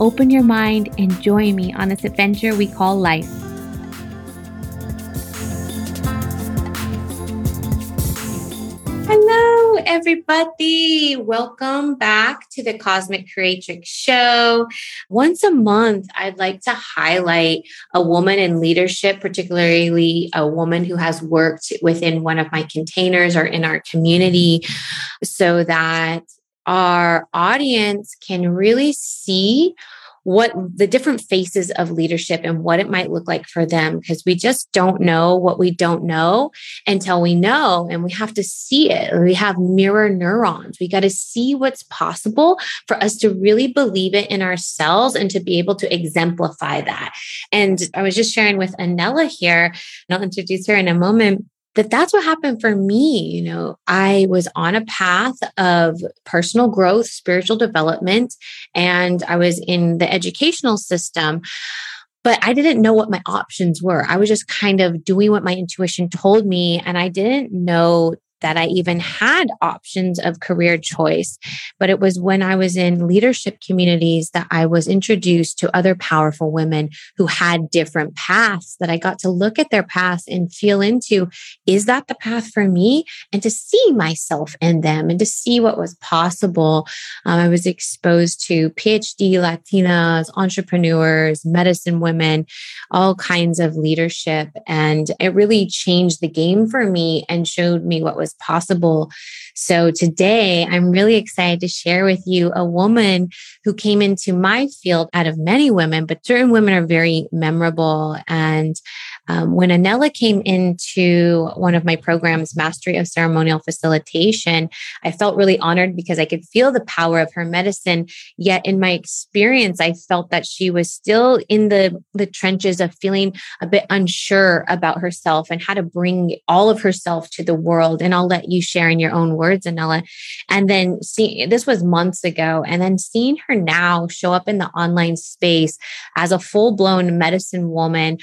open your mind, and join me on this adventure we call life. Hello, everybody. Welcome back to the Cosmic Creatrix Show. Once a month, I'd like to highlight a woman in leadership, particularly a woman who has worked within one of my containers or in our community, so that our audience can really see what the different faces of leadership and what it might look like for them because we just don't know what we don't know until we know and we have to see it. We have mirror neurons. We got to see what's possible for us to really believe it in ourselves and to be able to exemplify that. And i was just sharing with anella here and i'll introduce her in a moment that that's what happened for me. You know, I was on a path of personal growth, spiritual development, and I was in the educational system. But I didn't know what my options were. I was just kind of doing what my intuition told me. And I didn't know that I even had options of career choice. But it was when I was in leadership communities that I was introduced to other powerful women who had different paths that I got to look at their paths and feel into is that the path for me? And to see myself in them and to see what was possible. Um, I was exposed to PhD Latinas, entrepreneurs, medicine women, all kinds of leadership. And it really changed the game for me and showed me what was was possible. So today I'm really excited to share with you a woman who came into my field out of many women, but certain women are very memorable. And um, when Anella came into one of my programs, Mastery of Ceremonial Facilitation, I felt really honored because I could feel the power of her medicine. Yet in my experience, I felt that she was still in the, the trenches of feeling a bit unsure about herself and how to bring all of herself to the world. And I'll let you share in your own words, Anella. And then see, this was months ago. And then seeing her now show up in the online space as a full blown medicine woman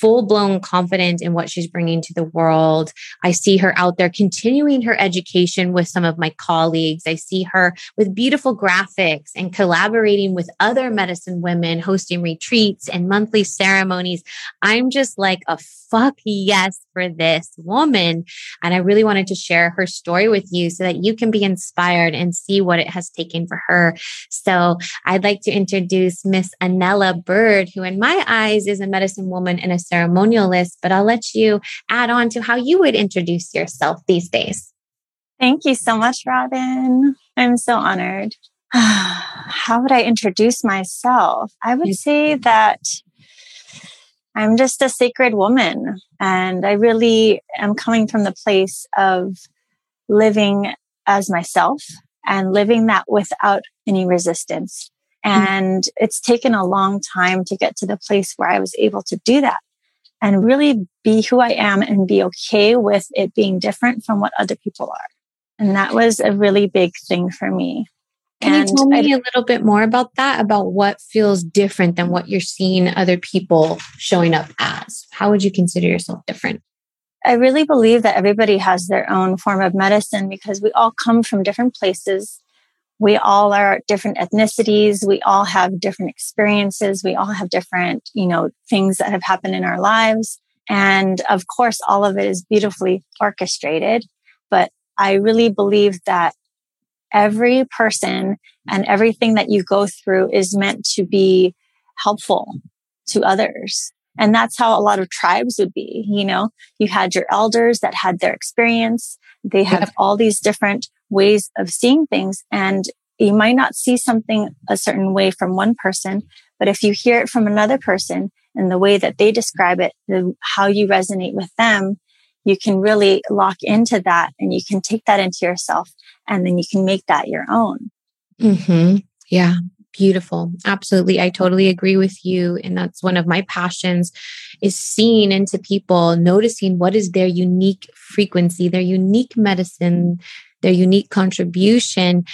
full blown confident in what she's bringing to the world. I see her out there continuing her education with some of my colleagues. I see her with beautiful graphics and collaborating with other medicine women, hosting retreats and monthly ceremonies. I'm just like a fuck yes for this woman. And I really wanted to share her story with you so that you can be inspired and see what it has taken for her. So I'd like to introduce Miss Anella Bird, who in my eyes is a medicine woman and a ceremonialist, but I'll let you add on to how you would introduce yourself these days. Thank you so much, Robin. I'm so honored. How would I introduce myself? I would say that I'm just a sacred woman. And I really am coming from the place of living as myself and living that without any resistance. Hmm. And mm-hmm. it's taken a long time to get to the place where I was able to do that and really be who I am and be okay with it being different from what other people are. And that was a really big thing for me. Can and you tell me I, a little bit more about that? About what feels different than what you're seeing other people showing up as? How would you consider yourself different? I really believe that everybody has their own form of medicine because we all come from different places. We all are different ethnicities. We all have different experiences. We all have different, you know, things that have happened in our lives. And of course, all of it is beautifully orchestrated. But I really believe that every person and everything that you go through is meant to be helpful to others. And that's how a lot of tribes would be. You know, you had your elders that had their experience. They have yep. all these different ways of seeing things. And you might not see something a certain way from one person, but if you hear it from another person and the way that they describe it, the, how you resonate with them, you can really lock into that and you can take that into yourself and then you can make that your own. Mm-hmm. Yeah. Beautiful. Absolutely. I totally agree with you. And that's one of my passions is seeing into people, noticing what is their unique frequency, their unique medicine, their unique contribution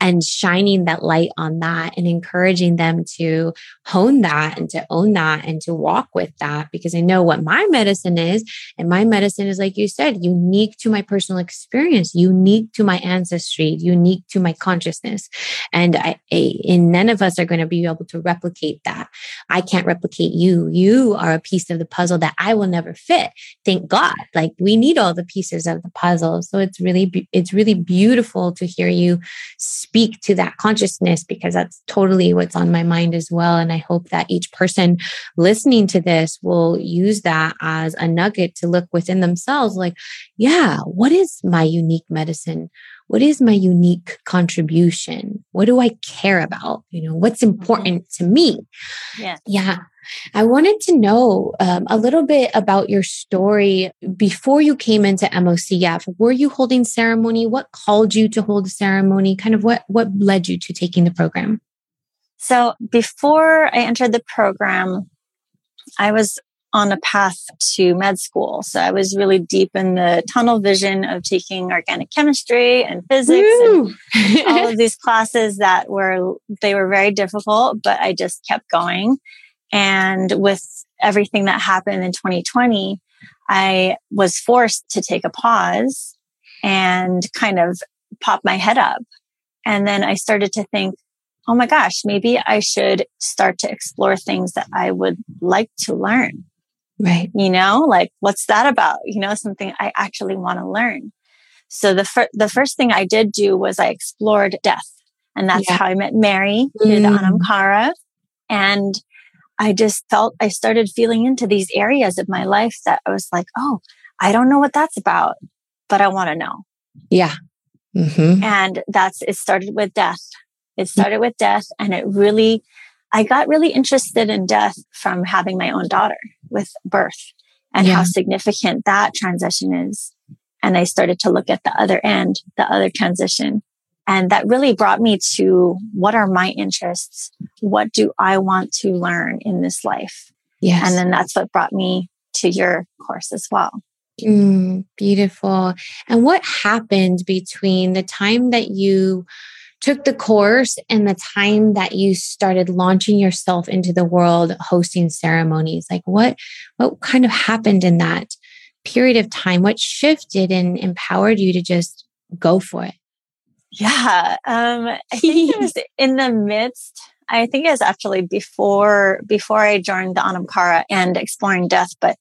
and shining that light on that and encouraging them to hone that and to own that and to walk with that because I know what my medicine is. And my medicine is, like you said, unique to my personal experience, unique to my ancestry, unique to my consciousness. And I, and none of us are going to be able to replicate that. I can't replicate you. You are a piece of the puzzle that I will never fit. Thank God. Like we need all the pieces of the puzzle. So it's really, it's really beautiful to hear you speak to that consciousness because that's totally what's on my mind as well. And I hope that each person listening to this will use that as a nugget to look within themselves like, yeah, what is my unique medicine? What is my unique contribution? What do I care about? You know, what's mm-hmm. important to me? Yeah. Yeah. I wanted to know um, a little bit about your story before you came into MOCF. Were you holding ceremony? What called you to hold a ceremony? Kind of what what led you to taking the program? So before I entered the program, I was on a path to med school. So I was really deep in the tunnel vision of taking organic chemistry and physics and all of these classes that were they were very difficult, but I just kept going. And with everything that happened in 2020, I was forced to take a pause and kind of pop my head up. And then I started to think, oh my gosh, maybe I should start to explore things that I would like to learn. Right. You know, like what's that about? You know, something I actually want to learn. So the fir- the first thing I did do was I explored death. And that's yeah. how I met Mary through mm. the Anamkara. And I just felt, I started feeling into these areas of my life that I was like, oh, I don't know what that's about, but I want to know. Yeah. Mm-hmm. And that's, it started with death. It started with death and it really, I got really interested in death from having my own daughter with birth and yeah. how significant that transition is. And I started to look at the other end, the other transition and that really brought me to what are my interests? What do I want to learn in this life? Yes. And then that's what brought me to your course as well. Mm, beautiful. And what happened between the time that you took the course and the time that you started launching yourself into the world hosting ceremonies? Like what what kind of happened in that period of time? What shifted and empowered you to just go for it? Yeah. Um, I think it was in the midst. I think it was actually before before I joined the Anamkara and exploring death, but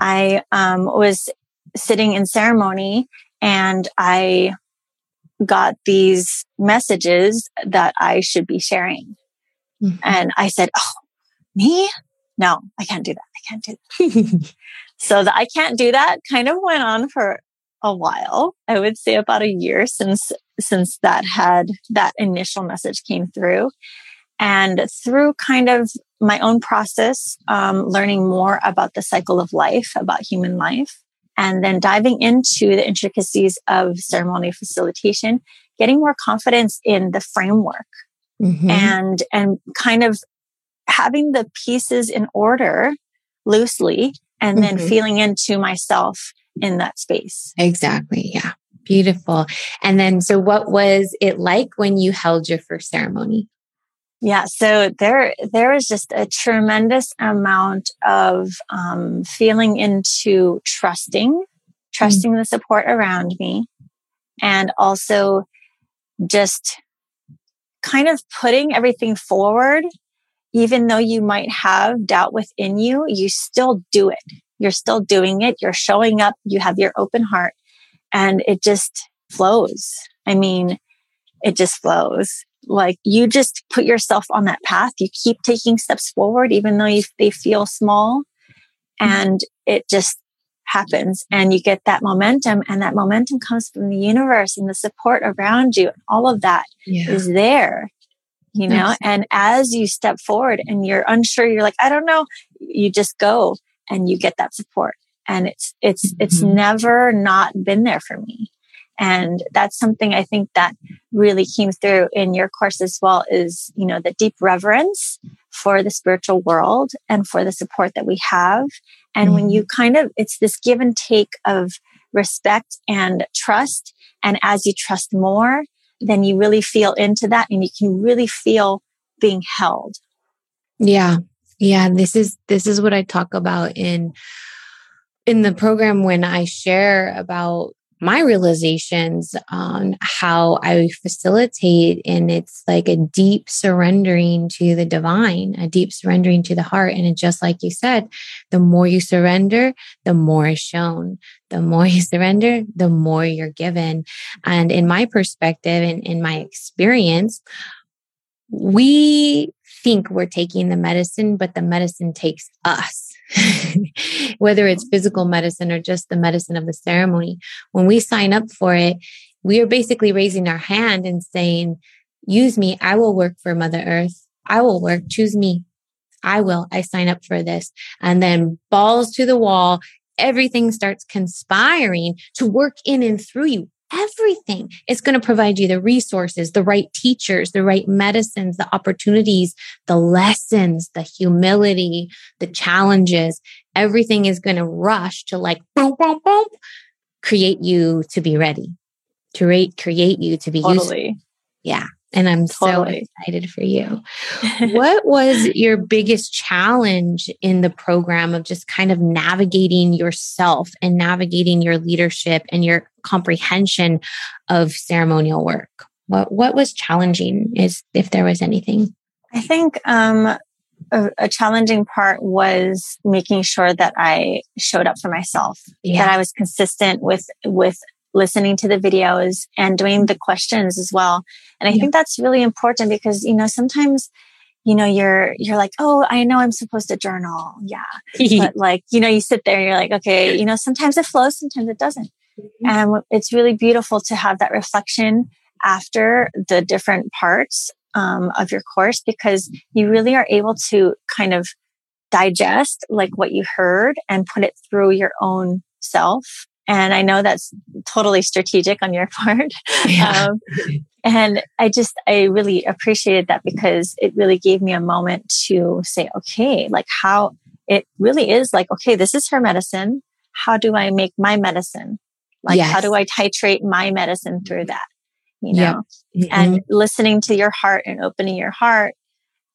I um, was sitting in ceremony and I got these messages that I should be sharing. Mm-hmm. And I said, Oh, me? No, I can't do that. I can't do that. so the I can't do that kind of went on for a while. I would say about a year since since that had that initial message came through. And through kind of my own process, um, learning more about the cycle of life, about human life, and then diving into the intricacies of ceremony facilitation, getting more confidence in the framework mm-hmm. and, and kind of having the pieces in order loosely and then mm-hmm. feeling into myself in that space. Exactly. Yeah. Beautiful. And then, so what was it like when you held your first ceremony? Yeah, so there there is just a tremendous amount of um, feeling into trusting, trusting mm-hmm. the support around me, and also just kind of putting everything forward. Even though you might have doubt within you, you still do it. You're still doing it. You're showing up. You have your open heart and it just flows. I mean, it just flows. Like you just put yourself on that path. You keep taking steps forward, even though you, they feel small and it just happens and you get that momentum and that momentum comes from the universe and the support around you. All of that yeah. is there, you know, and as you step forward and you're unsure, you're like, I don't know, you just go and you get that support and it's it's mm-hmm. it's never not been there for me And that's something I think that really came through in your course as well is, you know, the deep reverence for the spiritual world and for the support that we have. And mm-hmm. when you kind of, it's this give and take of respect and trust. And as you trust more, then you really feel into that and you can really feel being held. Yeah. Yeah. This is, this is what I talk about in, in the program when I share about my realizations on how I facilitate. And it's like a deep surrendering to the divine, a deep surrendering to the heart. And just like you said, the more you surrender, the more is shown. The more you surrender, the more you're given. And in my perspective and in my experience, we think we're taking the medicine, but the medicine takes us. whether it's physical medicine or just the medicine of the ceremony. When we sign up for it, we are basically raising our hand and saying, Use me. I will work for Mother Earth. I will work. Choose me. I will. I sign up for this. And then balls to the wall. Everything starts conspiring to work in and through you everything. It's going to provide you the resources, the right teachers, the right medicines, the opportunities, the lessons, the humility, the challenges. Everything is going to rush to like boom, boom, boom, create you to be ready, to create, create you to be totally. useful. Yeah. And I'm totally. so excited for you. what was your biggest challenge in the program of just kind of navigating yourself and navigating your leadership and your comprehension of ceremonial work? What what was challenging is if there was anything? I think um, a, a, challenging part was making sure that I showed up for myself, yeah. that I was consistent with with listening to the videos and doing the questions as well. And I yeah. think that's really important because, you know, sometimes, you know, you're, you're like, oh, I know I'm supposed to journal. Yeah. but like, you know, you sit there and you're like, okay, you know, sometimes it flows, sometimes it doesn't. Mm-hmm. And it's really beautiful to have that reflection after the different parts um, of your course because you really are able to kind of digest like what you heard and put it through your own self and I know that's totally strategic on your part. Yeah. Um, and I just, I really appreciated that because it really gave me a moment to say, okay, like how it really is like, okay, this is her medicine. How do I make my medicine? Like, yes. how do I titrate my medicine through that? You know, mm-hmm. and listening to your heart and opening your heart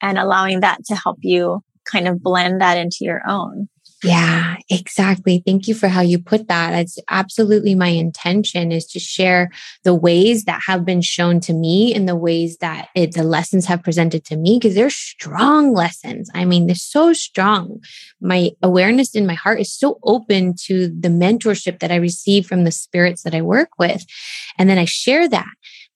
and allowing that to help you kind of blend that into your own. Yeah, exactly. Thank you for how you put that. That's absolutely my intention is to share the ways that have been shown to me and the ways that it, the lessons have presented to me because they're strong lessons. I mean, they're so strong. My awareness in my heart is so open to the mentorship that I receive from the spirits that I work with. And then I share that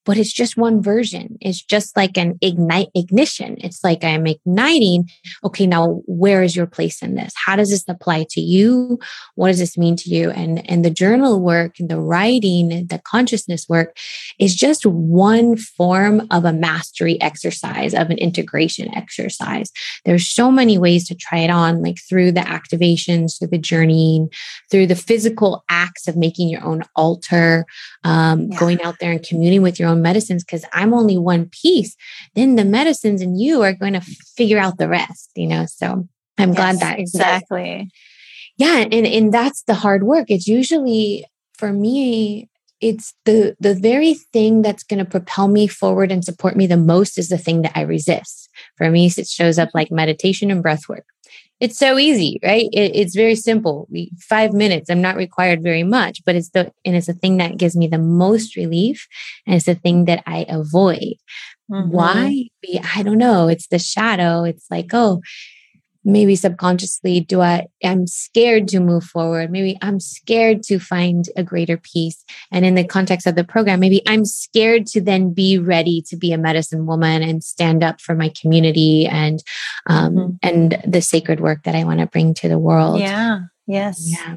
but it's just one version. It's just like an ignite ignition. It's like I'm igniting. Okay, now where is your place in this? How does this apply to you? What does this mean to you? And and the journal work, and the writing, the consciousness work is just one form of a mastery exercise, of an integration exercise. There's so many ways to try it on, like through the activations, through the journeying, through the physical acts of making your own altar, um, yeah. going out there and communing with your own medicines because I'm only one piece, then the medicines and you are going to figure out the rest, you know? So I'm yes, glad that exactly. yeah. And, and that's the hard work. It's usually for me, it's the the very thing that's going to propel me forward and support me the most is the thing that I resist. For me, it shows up mm-hmm. like meditation and breath work it's so easy, right? It, it's very simple. We, five minutes. I'm not required very much, but it's the and it's the thing that gives me the most relief, and it's the thing that I avoid. Mm-hmm. Why? I don't know. It's the shadow. It's like, oh, maybe subconsciously do i i'm scared to move forward. Maybe i'm scared to find a greater peace. And in the context of the program maybe i'm scared to then be ready to be a medicine woman and stand up for my community and um mm-hmm. and the sacred work that i want to bring to the world. Yeah. Yes. Yeah.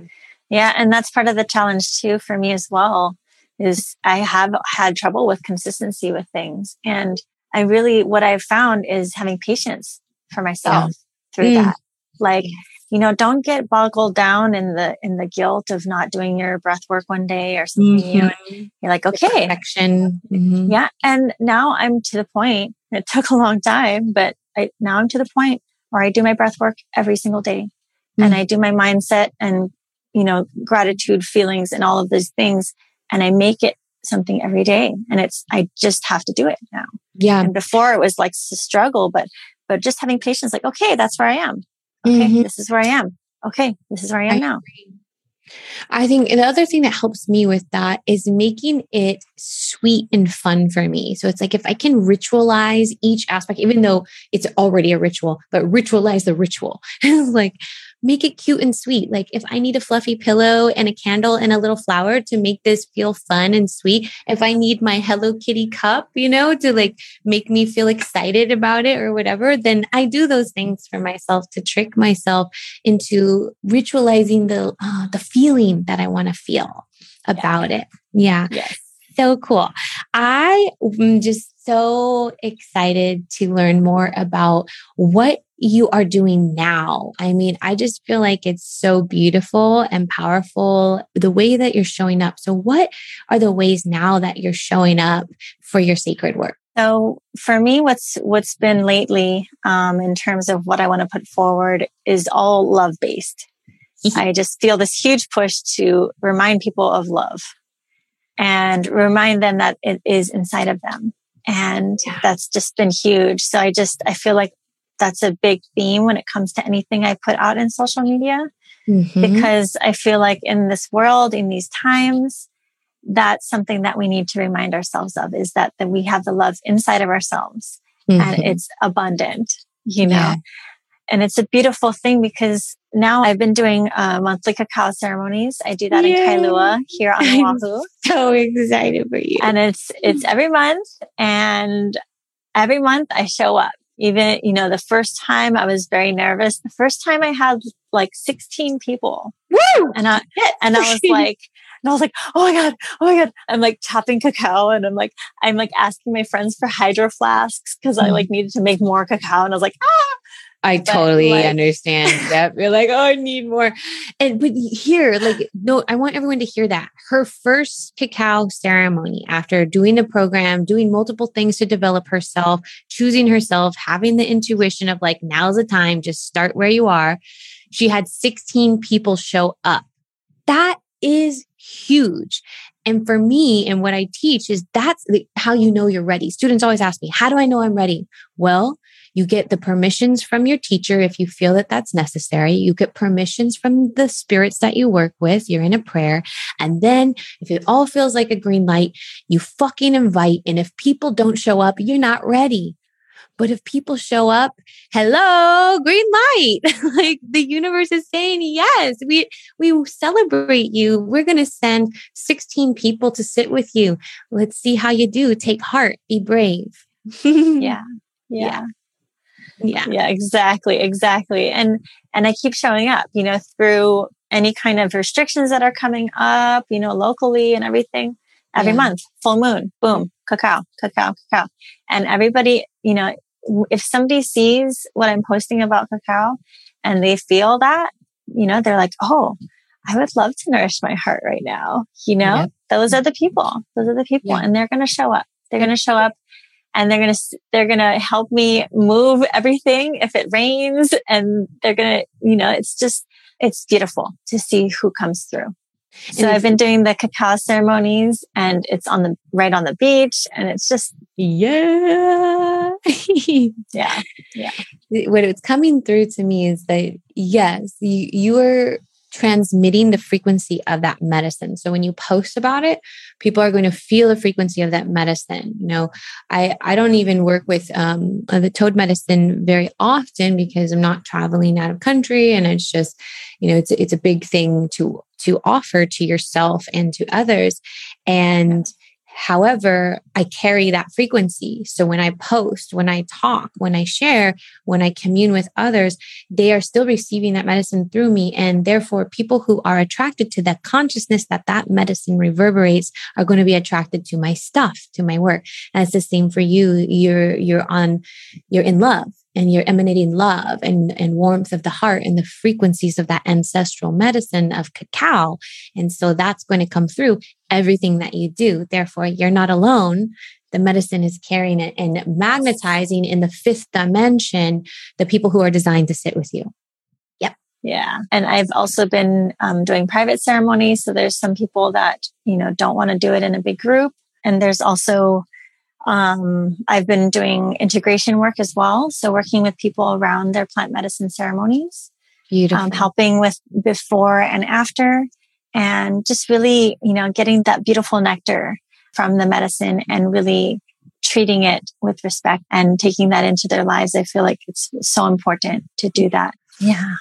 Yeah and that's part of the challenge too for me as well is i have had trouble with consistency with things. And i really what i've found is having patience for myself through mm. that. Like you know, don't get boggled down in the in the guilt of not doing your breath work one day or something. Mm-hmm. You are like, okay. Mm-hmm. Yeah, and now I'm to the point. It took a long time, but I, now I'm to the point where I do my breath work every single day, mm-hmm. and I do my mindset and you know gratitude feelings and all of those things, and I make it something every day. And it's I just have to do it now. Yeah. And before it was like a struggle, but but just having patience, like, okay, that's where I am. Okay, mm-hmm. this is where I am. Okay, this is where I am I now. Agree. I think the other thing that helps me with that is making it sweet and fun for me. So it's like if I can ritualize each aspect, even though it's already a ritual, but ritualize the ritual. like make it cute and sweet. Like if I need a fluffy pillow and a candle and a little flower to make this feel fun and sweet, if I need my Hello Kitty cup, you know, to like make me feel excited about it or whatever, then I do those things for myself to trick myself into ritualizing the uh, the feeling that I want to feel about yeah. it. Yeah. Yes. So cool. I am just so excited to learn more about what you are doing now. I mean, I just feel like it's so beautiful and powerful the way that you're showing up. So, what are the ways now that you're showing up for your sacred work? So, for me, what's what's been lately um, in terms of what I want to put forward is all love based. Mm-hmm. I just feel this huge push to remind people of love and remind them that it is inside of them. And yeah. that's just been huge. So I just, I feel like that's a big theme when it comes to anything I put out in social media. Mm-hmm. Because I feel like in this world, in these times, that's something that we need to remind ourselves of is that, that we have the love inside of ourselves mm-hmm. and it's abundant, you know? Yeah. And it's a beautiful thing because now I've been doing uh, monthly cacao ceremonies. I do that Yay. in Kailua here on Oahu. so excited for you. And it's it's every month and every month I show up even, you know, the first time I was very nervous. The first time I had like 16 people. Woo! And I, and I was like, and I was like, oh my God, oh my God. I'm like chopping cacao and I'm like, I'm like asking my friends for hydro flasks because I like mm. needed to make more cacao. And I was like, ah, I but totally like, understand that. You're like, oh, I need more. And but here, like, no, I want everyone to hear that. Her first cacao ceremony after doing the program, doing multiple things to develop herself, choosing herself, having the intuition of like, now's the time, just start where you are. She had 16 people show up. That is huge. And for me, and what I teach is that's how you know you're ready. Students always ask me, how do I know I'm ready? Well, you get the permissions from your teacher if you feel that that's necessary. You get permissions from the spirits that you work with. You're in a prayer. And then if it all feels like a green light, you fucking invite. And if people don't show up, you're not ready. But if people show up, hello, green light. like the universe is saying, yes, we we celebrate you. We're going to send 16 people to sit with you. Let's see how you do. Take heart, be brave. yeah. Yeah yeah yeah. Yeah, exactly exactly and and i keep showing up you know through any kind of restrictions that are coming up you know locally and everything every yeah. month full moon boom cacao cacao cacao and everybody you know if somebody sees what i'm posting about cacao and they feel that you know they're like oh i would love to nourish my heart right now you know? Those are mm. the people those are the people and they're going to show up they're going to show up and they're going to they're going to help me move everything if it rains and they're going to you know it's just it's beautiful to see who comes through so I've been doing the cacao ceremonies and it's on the right on the beach and it's just yeah. yeah. Yeah. What it's coming through to me is that yes, you you are transmitting the frequency of that medicine. So when you post about it, people are going to feel the frequency of that medicine. You know, I I don't even work with um, the toad medicine very often because I'm not traveling out of country, and it's just, you know, it's it's a big thing to to offer to yourself and to others, and. However, I carry that frequency. So when I post, when I talk, when I share, when I commune with others, they are still receiving that medicine through me. And therefore, people who are attracted to that consciousness that that medicine reverberates are going to be attracted to my stuff, to my work. And it's the same for you. You're, you're on, you're in love and you're emanating love and, and warmth of the heart and the frequencies of that ancestral medicine of cacao. And so that's going to come through everything that you do. Therefore, you're not alone. The medicine is carrying it and magnetizing in the fifth dimension the people who are designed to sit with you. Yep. Yeah. And I've also been um, doing private ceremonies. So there's some people that, you know, don't want to do it in a big group. And there's also um, I've been doing integration work as well. So working with people around their plant medicine ceremonies, um, helping with before and after, and just really, you know, getting that beautiful nectar from the medicine and really treating it with respect and taking that into their lives. I feel like it's so important to do that. Yeah.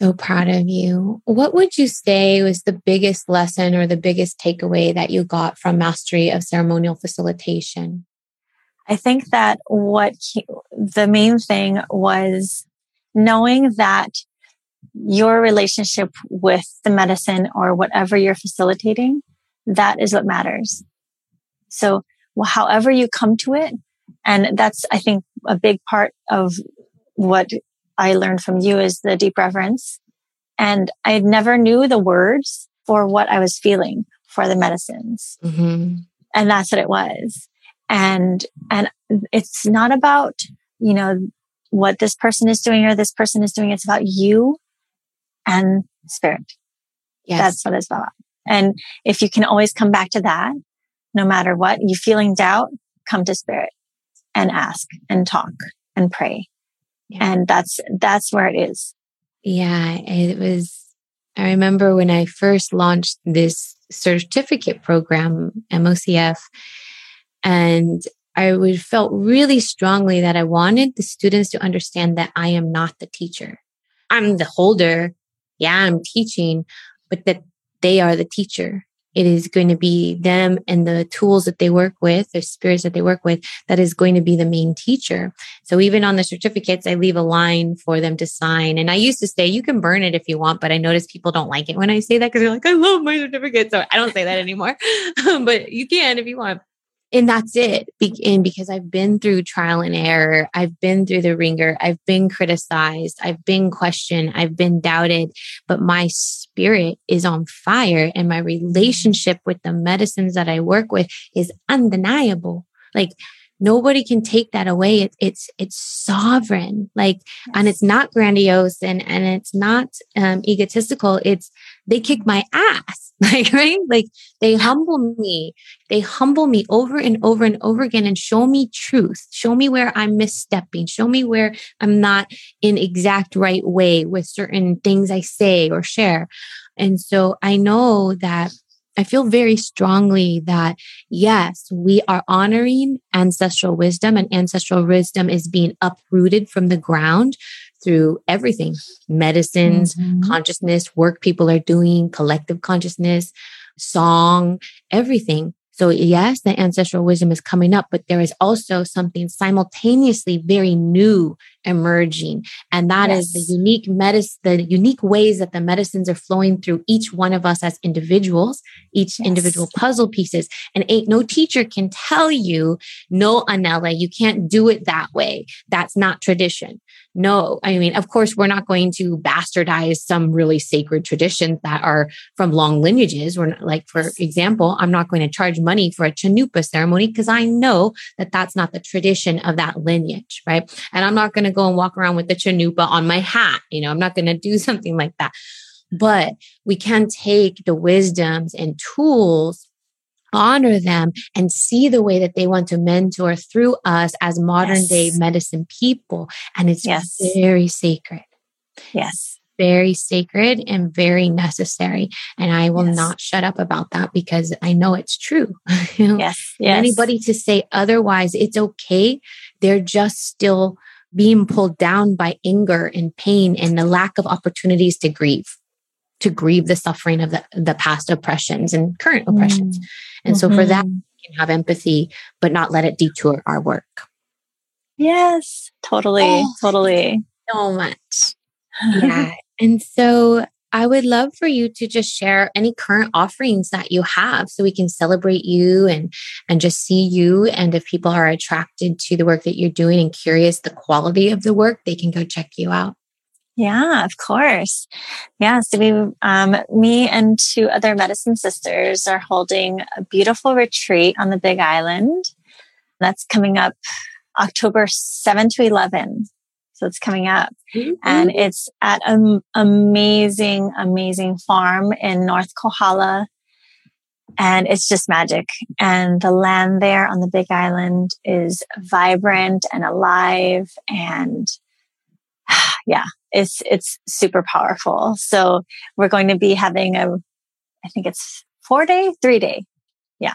So proud of you. What would you say was the biggest lesson or the biggest takeaway that you got from mastery of ceremonial facilitation? I think that what he, the main thing was knowing that your relationship with the medicine or whatever you're facilitating, that is what matters. So well, however you come to it, and that's, I think, a big part of what I learned from you is the deep reverence. And I never knew the words for what I was feeling for the medicines. Mm-hmm. And that's what it was and and it's not about you know what this person is doing or this person is doing. It's about you and spirit. Yes. that's what it's about. And if you can always come back to that no matter what you feeling doubt come to spirit and ask and talk and pray. Yeah. and that's that's where it is. Yeah it was i remember when i first launched this certificate program mocf and I would felt really strongly that I wanted the students to understand that I am not the teacher. I'm the holder. Yeah, I'm teaching, but that they are the teacher. It is going to be them and the tools that they work with, the spirits that they work with, that is going to be the main teacher. So even on the certificates, I leave a line for them to sign. And I used to say, you can burn it if you want, but I notice people don't like it when I say that because they're like, I love my certificate. So I don't say that anymore, but you can if you want and that's it. And because I've been through trial and error, I've been through the ringer, I've been criticized, I've been questioned, I've been doubted, but my spirit is on fire and my relationship with the medicines that I work with is undeniable. Like nobody can take that away. It, it's, it's sovereign. Like, yes. and it's not grandiose and, and it's not um, egotistical. It's, they kick my ass like right like they humble me they humble me over and over and over again and show me truth show me where i'm misstepping show me where i'm not in exact right way with certain things i say or share and so i know that I feel very strongly that yes, we are honoring ancestral wisdom and ancestral wisdom is being uprooted from the ground through everything medicines, mm-hmm. consciousness, work people are doing, collective consciousness, song, everything. So yes, the ancestral wisdom is coming up, but there is also something simultaneously very new emerging. And that yes. is the unique medicine, the unique ways that the medicines are flowing through each one of us as individuals, each yes. individual puzzle pieces. And ain't no teacher can tell you, no, Anela, you can't do it that way. That's not tradition. No, I mean, of course, we're not going to bastardize some really sacred traditions that are from long lineages. We're not, like, for example, I'm not going to charge money for a chanupa ceremony because I know that that's not the tradition of that lineage, right? And I'm not going to go and walk around with the chanupa on my hat. You know, I'm not going to do something like that. But we can take the wisdoms and tools honor them and see the way that they want to mentor through us as modern yes. day medicine people. And it's yes. very sacred. Yes. Very sacred and very necessary. And I will yes. not shut up about that because I know it's true. yes. yes. Anybody to say otherwise, it's okay. They're just still being pulled down by anger and pain and the lack of opportunities to grieve to grieve the suffering of the, the past oppressions and current oppressions. Mm. And mm-hmm. so for that, mm-hmm. we can have empathy, but not let it detour our work. Yes, totally, oh, totally. So much. Yeah. and so I would love for you to just share any current offerings that you have so we can celebrate you and and just see you and if people are attracted to the work that you're doing and curious the quality of the work, they can go check you out. Yeah, of course. Yeah, so we, um, me and two other medicine sisters are holding a beautiful retreat on the Big Island. That's coming up October 7 to 11. So it's coming up mm-hmm. and it's at an amazing, amazing farm in North Kohala. And it's just magic. And the land there on the big island is vibrant and alive. And yeah, it's, it's super powerful. So we're going to be having a, I think it's four day, three day. Yeah.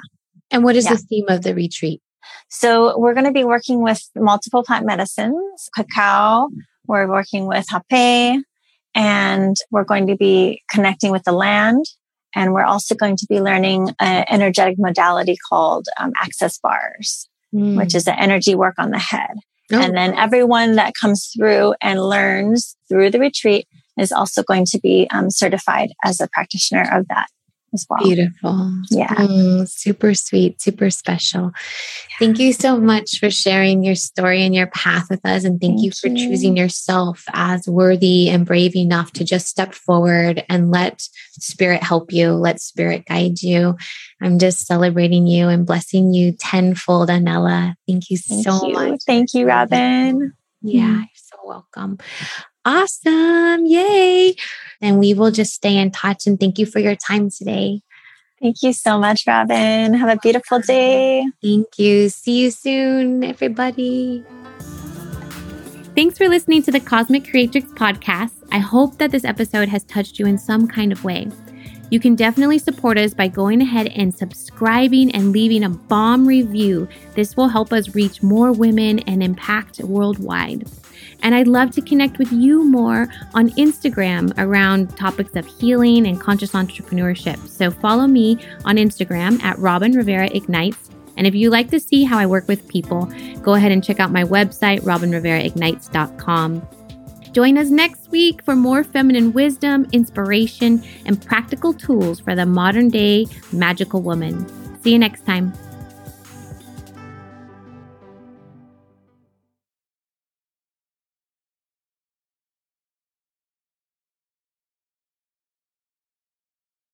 And what is yeah. the theme of the retreat? So we're going to be working with multiple plant medicines, cacao. We're working with hape and we're going to be connecting with the land. And we're also going to be learning an energetic modality called um, access bars, mm. which is the energy work on the head. Oh. And then everyone that comes through and learns through the retreat is also going to be um, certified as a practitioner of that as well. Beautiful. Yeah. Mm, super sweet, super special. Yeah. Thank you so much for sharing your story and your path with us. And thank, thank you for you. choosing yourself as worthy and brave enough to just step forward and let spirit help you, let spirit guide you. I'm just celebrating you and blessing you tenfold, Anela. Thank you thank so you. much. Thank you, Robin. Yeah, mm. you're so welcome. Awesome. Yay. And we will just stay in touch. And thank you for your time today. Thank you so much, Robin. Have a beautiful day. Thank you. See you soon, everybody. Thanks for listening to the Cosmic Creatrix podcast. I hope that this episode has touched you in some kind of way. You can definitely support us by going ahead and subscribing and leaving a bomb review. This will help us reach more women and impact worldwide. And I'd love to connect with you more on Instagram around topics of healing and conscious entrepreneurship. So follow me on Instagram at Robin Rivera Ignites. And if you like to see how I work with people, go ahead and check out my website, robinriveraignites.com. Join us next week for more feminine wisdom, inspiration, and practical tools for the modern day magical woman. See you next time.